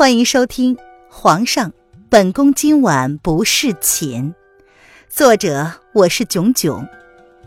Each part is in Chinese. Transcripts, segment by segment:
欢迎收听《皇上，本宫今晚不侍寝》，作者我是囧囧，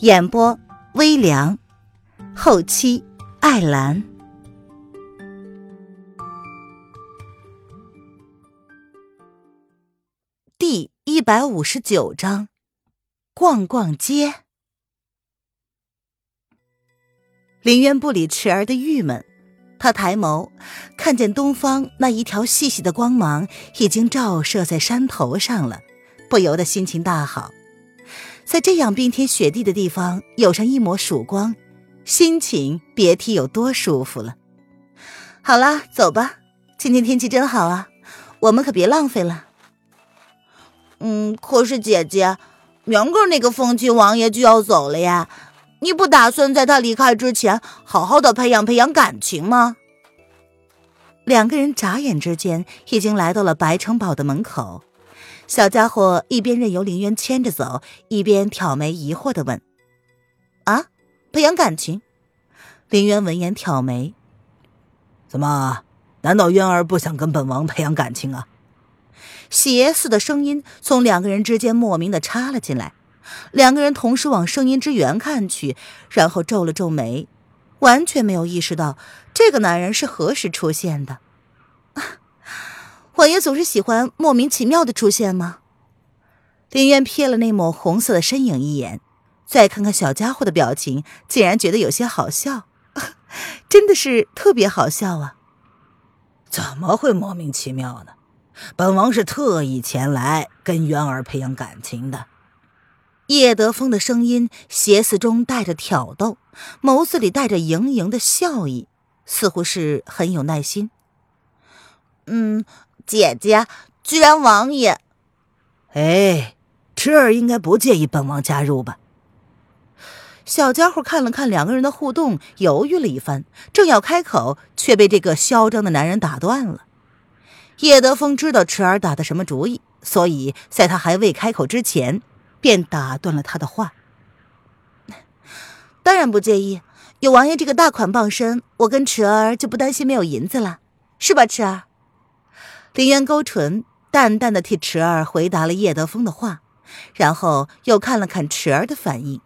演播微凉，后期艾兰。第一百五十九章，逛逛街。林渊不理池儿的郁闷。他抬眸，看见东方那一条细细的光芒已经照射在山头上了，不由得心情大好。在这样冰天雪地的地方有上一抹曙光，心情别提有多舒服了。好啦，走吧，今天天气真好啊，我们可别浪费了。嗯，可是姐姐，明个那个风亲王爷就要走了呀。你不打算在他离开之前好好的培养培养感情吗？两个人眨眼之间已经来到了白城堡的门口。小家伙一边任由林渊牵着走，一边挑眉疑惑的问：“啊，培养感情？”林渊闻言挑眉：“怎么？难道渊儿不想跟本王培养感情啊？”邪似的声音从两个人之间莫名的插了进来。两个人同时往声音之源看去，然后皱了皱眉，完全没有意识到这个男人是何时出现的。王爷总是喜欢莫名其妙的出现吗？林渊瞥了那抹红色的身影一眼，再看看小家伙的表情，竟然觉得有些好笑，真的是特别好笑啊！怎么会莫名其妙呢？本王是特意前来跟渊儿培养感情的。叶德风的声音邪肆中带着挑逗，眸子里带着盈盈的笑意，似乎是很有耐心。嗯，姐姐，居然王爷……哎，侄儿应该不介意本王加入吧？小家伙看了看两个人的互动，犹豫了一番，正要开口，却被这个嚣张的男人打断了。叶德风知道池儿打的什么主意，所以在他还未开口之前。便打断了他的话。当然不介意，有王爷这个大款傍身，我跟池儿就不担心没有银子了，是吧，池儿？林渊勾唇，淡淡的替池儿回答了叶德风的话，然后又看了看池儿的反应。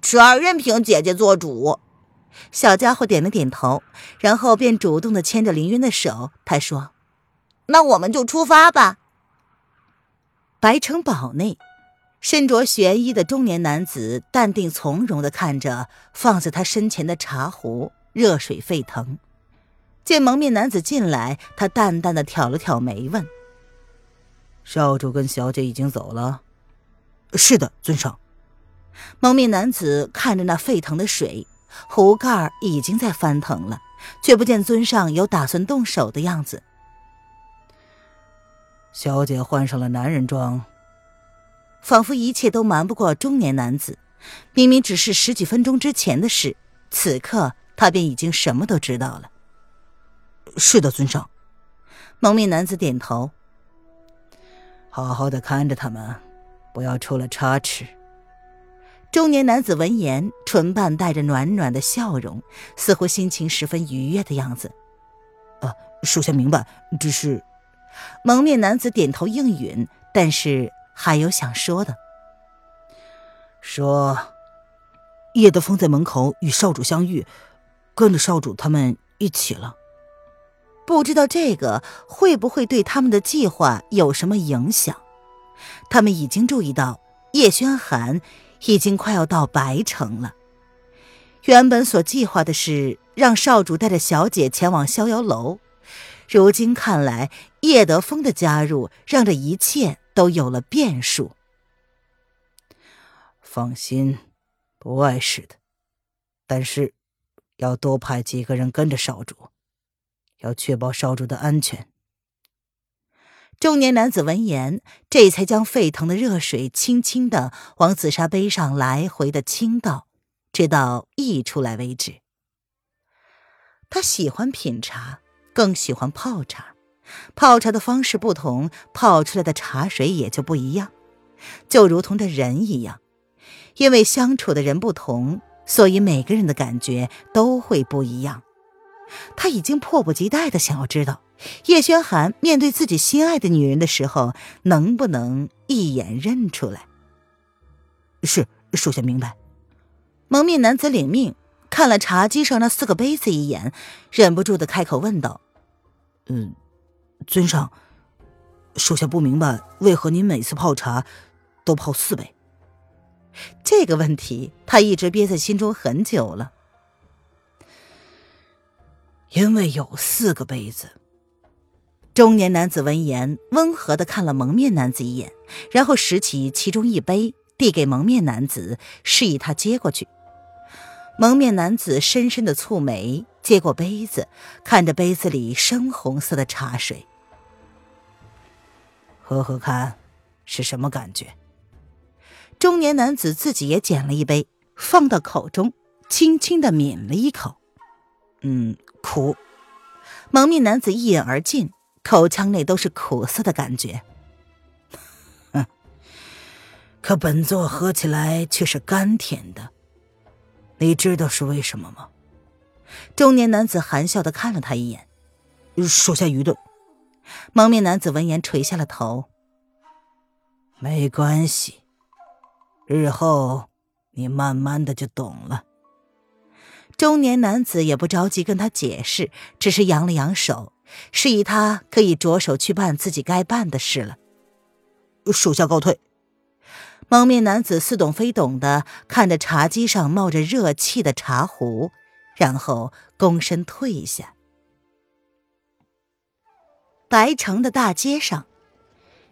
池儿任凭姐姐做主。小家伙点了点头，然后便主动的牵着林渊的手，他说：“那我们就出发吧。”白城堡内，身着玄衣的中年男子淡定从容的看着放在他身前的茶壶，热水沸腾。见蒙面男子进来，他淡淡的挑了挑眉，问：“少主跟小姐已经走了？”“是的，尊上。”蒙面男子看着那沸腾的水，壶盖已经在翻腾了，却不见尊上有打算动手的样子。小姐换上了男人装，仿佛一切都瞒不过中年男子。明明只是十几分钟之前的事，此刻他便已经什么都知道了。是的，尊上。蒙面男子点头。好好的看着他们，不要出了差池。中年男子闻言，唇瓣带着暖暖的笑容，似乎心情十分愉悦的样子。啊，属下明白，只是。蒙面男子点头应允，但是还有想说的。说，叶德风在门口与少主相遇，跟着少主他们一起了。不知道这个会不会对他们的计划有什么影响？他们已经注意到叶轩寒已经快要到白城了。原本所计划的是让少主带着小姐前往逍遥楼。如今看来，叶德风的加入让这一切都有了变数。放心，不碍事的。但是，要多派几个人跟着少主，要确保少主的安全。中年男子闻言，这才将沸腾的热水轻轻的往紫砂杯上来回的倾倒，直到溢出来为止。他喜欢品茶。更喜欢泡茶，泡茶的方式不同，泡出来的茶水也就不一样。就如同这人一样，因为相处的人不同，所以每个人的感觉都会不一样。他。已经迫不及待的想要知道，叶轩寒面对自己心爱的女人的时候，能不能一眼认出来。是，属下明白。蒙面男子领命，看了茶几上那四个杯子一眼，忍不住的开口问道：“嗯，尊上，属下不明白，为何您每次泡茶都泡四杯？”这个问题他一直憋在心中很久了。因为有四个杯子。中年男子闻言，温和的看了蒙面男子一眼，然后拾起其中一杯，递给蒙面男子，示意他接过去。蒙面男子深深的蹙眉，接过杯子，看着杯子里深红色的茶水，喝喝看，是什么感觉？中年男子自己也捡了一杯，放到口中，轻轻的抿了一口，嗯。苦，蒙面男子一饮而尽，口腔内都是苦涩的感觉。可本座喝起来却是甘甜的，你知道是为什么吗？中年男子含笑的看了他一眼，属下愚钝。蒙面男子闻言垂下了头。没关系，日后你慢慢的就懂了。中年男子也不着急跟他解释，只是扬了扬手，示意他可以着手去办自己该办的事了。属下告退。蒙面男子似懂非懂的看着茶几上冒着热气的茶壶，然后躬身退下。白城的大街上，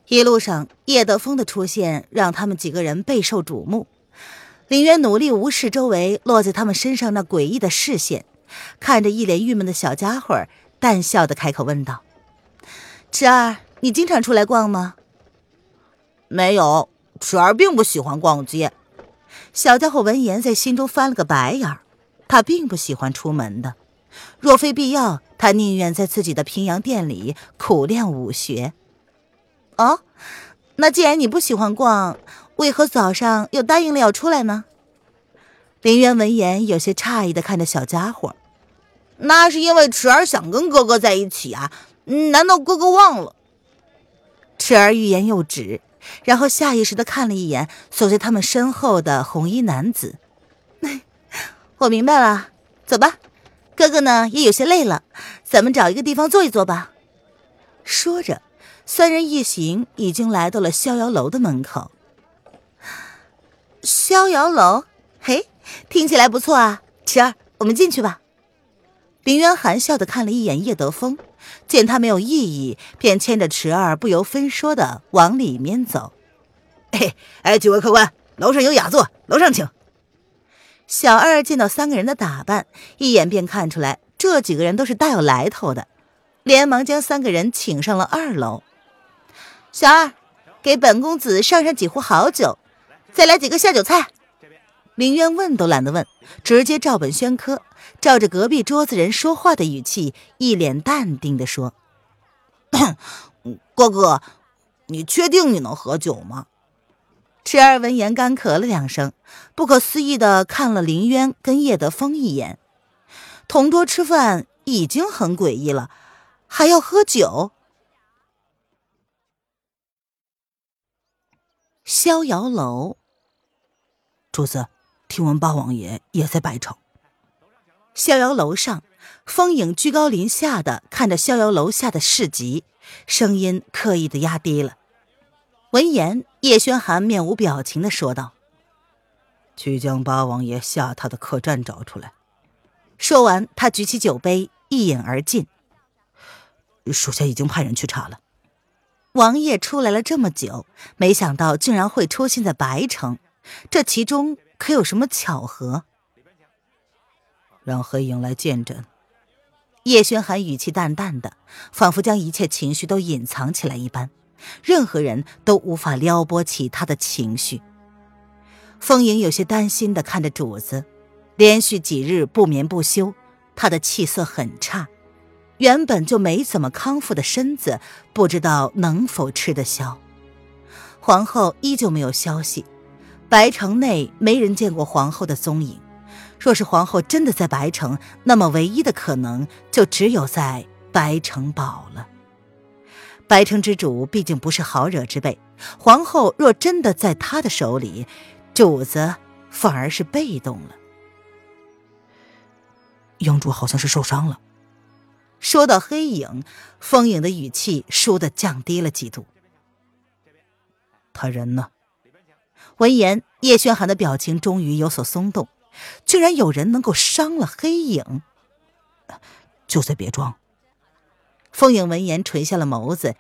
一路上叶德风的出现让他们几个人备受瞩目。林渊努力无视周围落在他们身上那诡异的视线，看着一脸郁闷的小家伙，淡笑的开口问道：“池儿，你经常出来逛吗？”“没有，池儿并不喜欢逛街。”小家伙闻言在心中翻了个白眼儿，他并不喜欢出门的，若非必要，他宁愿在自己的平阳店里苦练武学。哦，那既然你不喜欢逛，为何早上又答应了要出来呢？林渊闻言有些诧异的看着小家伙，那是因为池儿想跟哥哥在一起啊！难道哥哥忘了？池儿欲言又止，然后下意识的看了一眼守在他们身后的红衣男子。我明白了，走吧，哥哥呢也有些累了，咱们找一个地方坐一坐吧。说着，三人一行已经来到了逍遥楼的门口。逍遥楼，嘿，听起来不错啊！琪儿，我们进去吧。林渊含笑的看了一眼叶德风，见他没有异议，便牵着池儿不由分说的往里面走。哎哎，几位客官，楼上有雅座，楼上请。小二见到三个人的打扮，一眼便看出来这几个人都是大有来头的，连忙将三个人请上了二楼。小二，给本公子上上几壶好酒。再来几个下酒菜。林渊问都懒得问，直接照本宣科，照着隔壁桌子人说话的语气，一脸淡定的说：“哥哥，你确定你能喝酒吗？”池儿闻言干咳了两声，不可思议的看了林渊跟叶德风一眼。同桌吃饭已经很诡异了，还要喝酒？逍遥楼。主子，听闻八王爷也在白城。逍遥楼上，风影居高临下的看着逍遥楼下的市集，声音刻意的压低了。闻言，叶轩寒面无表情的说道：“去将八王爷下榻的客栈找出来。”说完，他举起酒杯，一饮而尽。属下已经派人去查了。王爷出来了这么久，没想到竟然会出现在白城。这其中可有什么巧合？让黑影来见朕。叶轩寒语气淡淡的，仿佛将一切情绪都隐藏起来一般，任何人都无法撩拨起他的情绪。风影有些担心的看着主子，连续几日不眠不休，他的气色很差，原本就没怎么康复的身子，不知道能否吃得消。皇后依旧没有消息。白城内没人见过皇后的踪影，若是皇后真的在白城，那么唯一的可能就只有在白城堡了。白城之主毕竟不是好惹之辈，皇后若真的在他的手里，主子反而是被动了。영주好像是受伤了。说到黑影，风影的语气倏地降低了几度。他人呢？闻言，叶轩寒的表情终于有所松动。居然有人能够伤了黑影，就在别装。风影闻言垂下了眸子，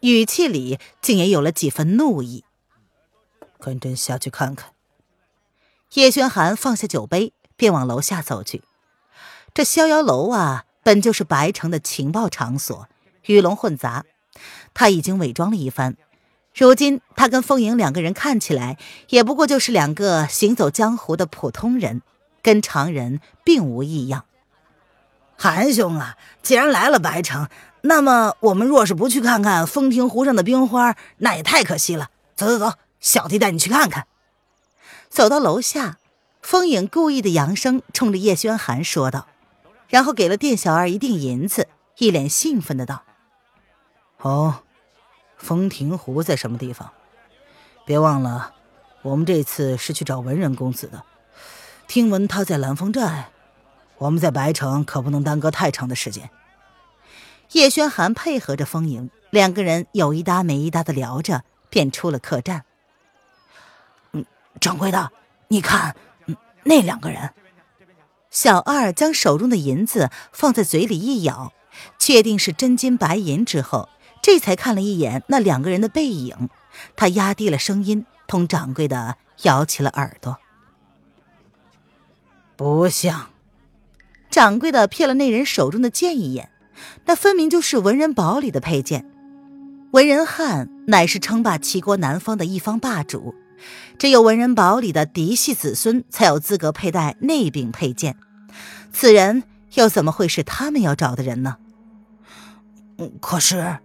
语气里竟也有了几分怒意。跟朕下去看看。叶轩寒放下酒杯，便往楼下走去。这逍遥楼啊，本就是白城的情报场所，鱼龙混杂。他已经伪装了一番。如今他跟风影两个人看起来也不过就是两个行走江湖的普通人，跟常人并无异样。韩兄啊，既然来了白城，那么我们若是不去看看风亭湖上的冰花，那也太可惜了。走走走，小弟带你去看看。走到楼下，风影故意的扬声冲着叶轩寒说道，然后给了店小二一锭银子，一脸兴奋的道：“哦。”风亭湖在什么地方？别忘了，我们这次是去找文人公子的。听闻他在蓝风寨，我们在白城可不能耽搁太长的时间。叶轩寒配合着风影，两个人有一搭没一搭的聊着，便出了客栈。嗯，掌柜的，你看，那两个人。小二将手中的银子放在嘴里一咬，确定是真金白银之后。这才看了一眼那两个人的背影，他压低了声音，同掌柜的摇起了耳朵。不像。掌柜的瞥了那人手中的剑一眼，那分明就是文人堡里的佩剑。文人汉乃是称霸齐国南方的一方霸主，只有文人堡里的嫡系子孙才有资格佩戴那柄佩剑。此人又怎么会是他们要找的人呢？可是。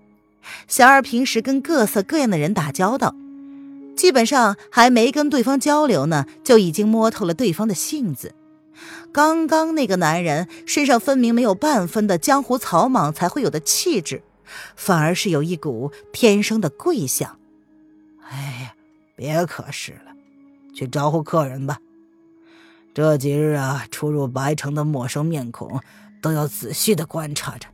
小二平时跟各色各样的人打交道，基本上还没跟对方交流呢，就已经摸透了对方的性子。刚刚那个男人身上分明没有半分的江湖草莽才会有的气质，反而是有一股天生的贵相。哎呀，别可是了，去招呼客人吧。这几日啊，出入白城的陌生面孔都要仔细的观察着。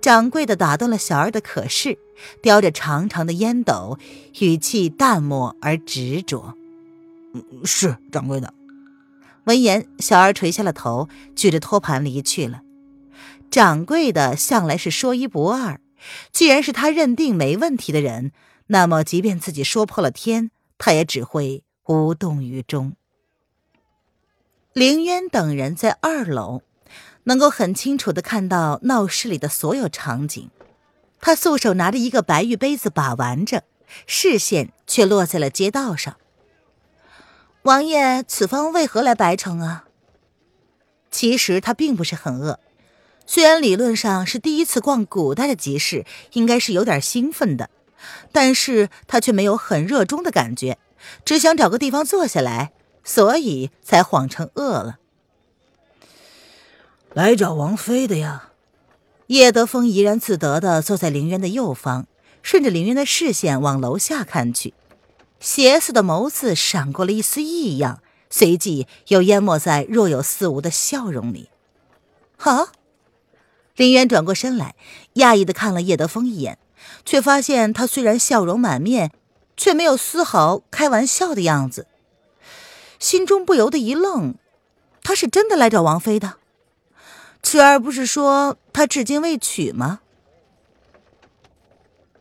掌柜的打断了小二的可是，叼着长长的烟斗，语气淡漠而执着：“是掌柜的。”闻言，小二垂下了头，举着托盘离去了。掌柜的向来是说一不二，既然是他认定没问题的人，那么即便自己说破了天，他也只会无动于衷。凌渊等人在二楼。能够很清楚的看到闹市里的所有场景，他素手拿着一个白玉杯子把玩着，视线却落在了街道上。王爷此方为何来白城啊？其实他并不是很饿，虽然理论上是第一次逛古代的集市，应该是有点兴奋的，但是他却没有很热衷的感觉，只想找个地方坐下来，所以才谎称饿了。来找王妃的呀！叶德风怡然自得的坐在凌渊的右方，顺着凌渊的视线往楼下看去，邪肆的眸子闪过了一丝异样，随即又淹没在若有似无的笑容里。啊！凌渊转过身来，讶异的看了叶德风一眼，却发现他虽然笑容满面，却没有丝毫开玩笑的样子，心中不由得一愣：他是真的来找王妃的？池儿不是说他至今未娶吗？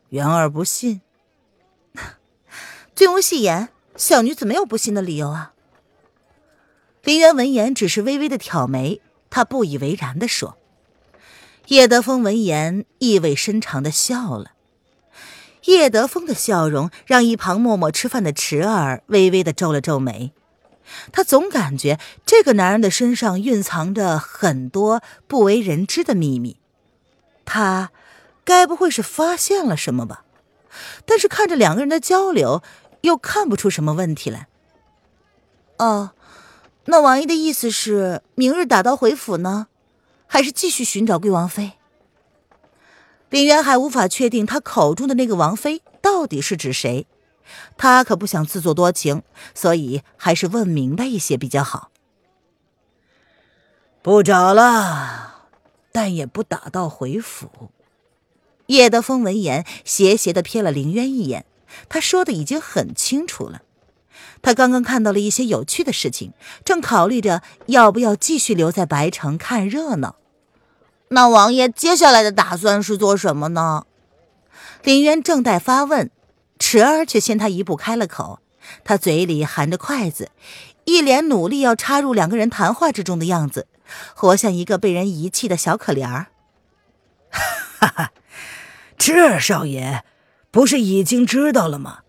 元儿不信。君无戏言，小女子没有不信的理由啊。林渊闻言只是微微的挑眉，他不以为然的说。叶德风闻言意味深长的笑了。叶德风的笑容让一旁默默吃饭的池儿微微的皱了皱眉。他总感觉这个男人的身上蕴藏着很多不为人知的秘密，他该不会是发现了什么吧？但是看着两个人的交流，又看不出什么问题来。哦，那王爷的意思是，明日打道回府呢，还是继续寻找贵王妃？林渊还无法确定他口中的那个王妃到底是指谁，他可不想自作多情，所以还是问明白一些比较好。不找了，但也不打道回府。叶德风闻言，斜斜的瞥了林渊一眼，他说的已经很清楚了。他刚刚看到了一些有趣的事情，正考虑着要不要继续留在白城看热闹。那王爷接下来的打算是做什么呢？林渊正待发问，池儿却先他一步开了口。他嘴里含着筷子，一脸努力要插入两个人谈话之中的样子，活像一个被人遗弃的小可怜儿。哈哈，池儿少爷，不是已经知道了吗？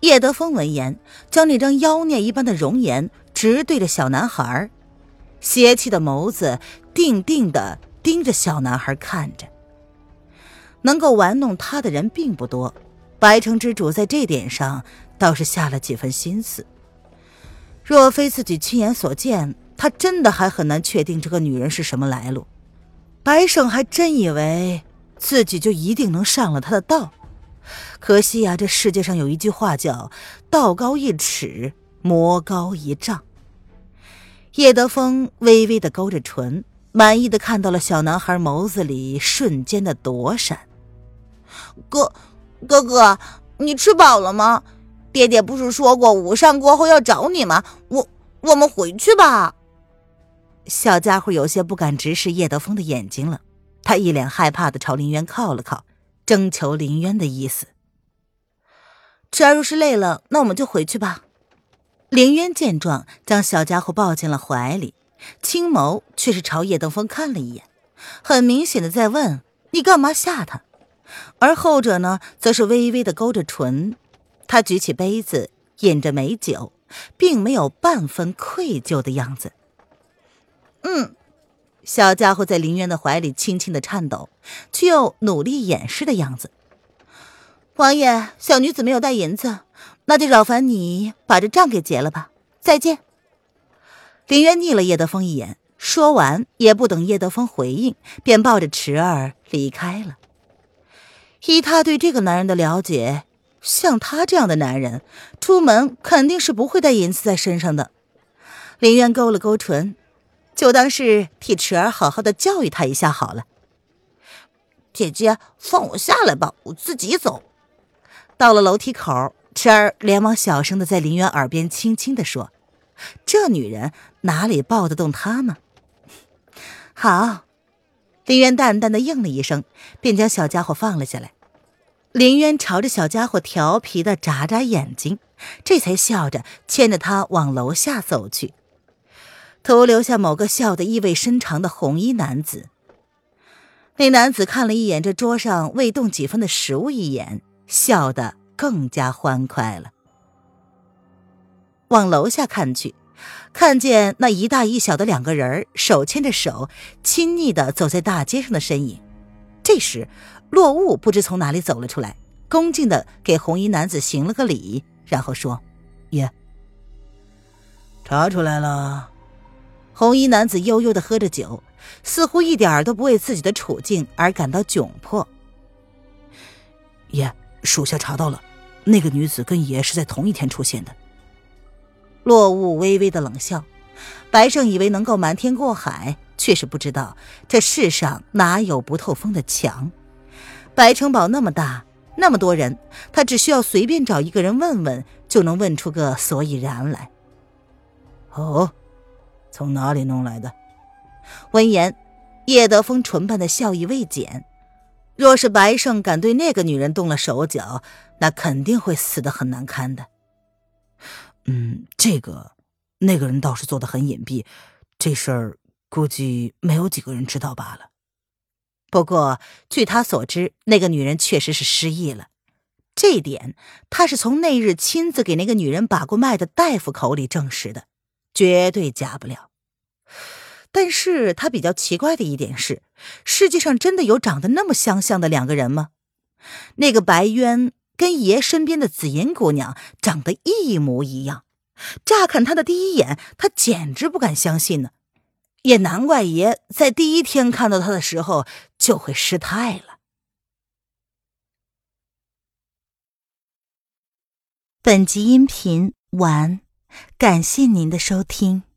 叶德风闻言，将那张妖孽一般的容颜直对着小男孩，邪气的眸子定定的盯着小男孩看着。能够玩弄他的人并不多，白城之主在这点上倒是下了几分心思。若非自己亲眼所见，他真的还很难确定这个女人是什么来路。白胜还真以为自己就一定能上了他的当。可惜呀，这世界上有一句话叫“道高一尺，魔高一丈”。叶德风微微的勾着唇，满意的看到了小男孩眸子里瞬间的躲闪。哥，哥哥，你吃饱了吗？爹爹不是说过午膳过后要找你吗？我，我们回去吧。小家伙有些不敢直视叶德风的眼睛了，他一脸害怕的朝林渊靠了靠。征求林渊的意思。侄儿若是累了，那我们就回去吧。林渊见状，将小家伙抱进了怀里，青眸却是朝叶德峰看了一眼，很明显的在问：“你干嘛吓他？”而后者呢，则是微微的勾着唇，他举起杯子，饮着美酒，并没有半分愧疚的样子。嗯。小家伙在林渊的怀里轻轻的颤抖，却又努力掩饰的样子。王爷，小女子没有带银子，那就扰烦你把这账给结了吧。再见。林渊睨了叶德风一眼，说完也不等叶德风回应，便抱着池儿离开了。依他对这个男人的了解，像他这样的男人，出门肯定是不会带银子在身上的。林渊勾了勾唇。就当是替池儿好好的教育他一下好了。姐姐，放我下来吧，我自己走。到了楼梯口，池儿连忙小声的在林渊耳边轻轻的说：“这女人哪里抱得动他呢？” 好，林渊淡淡的应了一声，便将小家伙放了下来。林渊朝着小家伙调皮的眨眨眼睛，这才笑着牵着他往楼下走去。徒留下某个笑得意味深长的红衣男子。那男子看了一眼这桌上未动几分的食物，一眼笑得更加欢快了。往楼下看去，看见那一大一小的两个人手牵着手，亲昵的走在大街上的身影。这时，落雾不知从哪里走了出来，恭敬的给红衣男子行了个礼，然后说：“爷，查出来了。”红衣男子悠悠的喝着酒，似乎一点都不为自己的处境而感到窘迫。爷，属下查到了，那个女子跟爷是在同一天出现的。落雾微微的冷笑，白胜以为能够瞒天过海，却是不知道这世上哪有不透风的墙。白城堡那么大，那么多人，他只需要随便找一个人问问，就能问出个所以然来。哦。从哪里弄来的？闻言，叶德风唇瓣的笑意未减。若是白胜敢对那个女人动了手脚，那肯定会死得很难堪的。嗯，这个那个人倒是做的很隐蔽，这事儿估计没有几个人知道罢了。不过据他所知，那个女人确实是失忆了，这点他是从那日亲自给那个女人把过脉的大夫口里证实的。绝对假不了。但是他比较奇怪的一点是，世界上真的有长得那么相像的两个人吗？那个白渊跟爷身边的紫银姑娘长得一模一样，乍看她的第一眼，他简直不敢相信呢。也难怪爷在第一天看到她的时候就会失态了。本集音频完，感谢您的收听。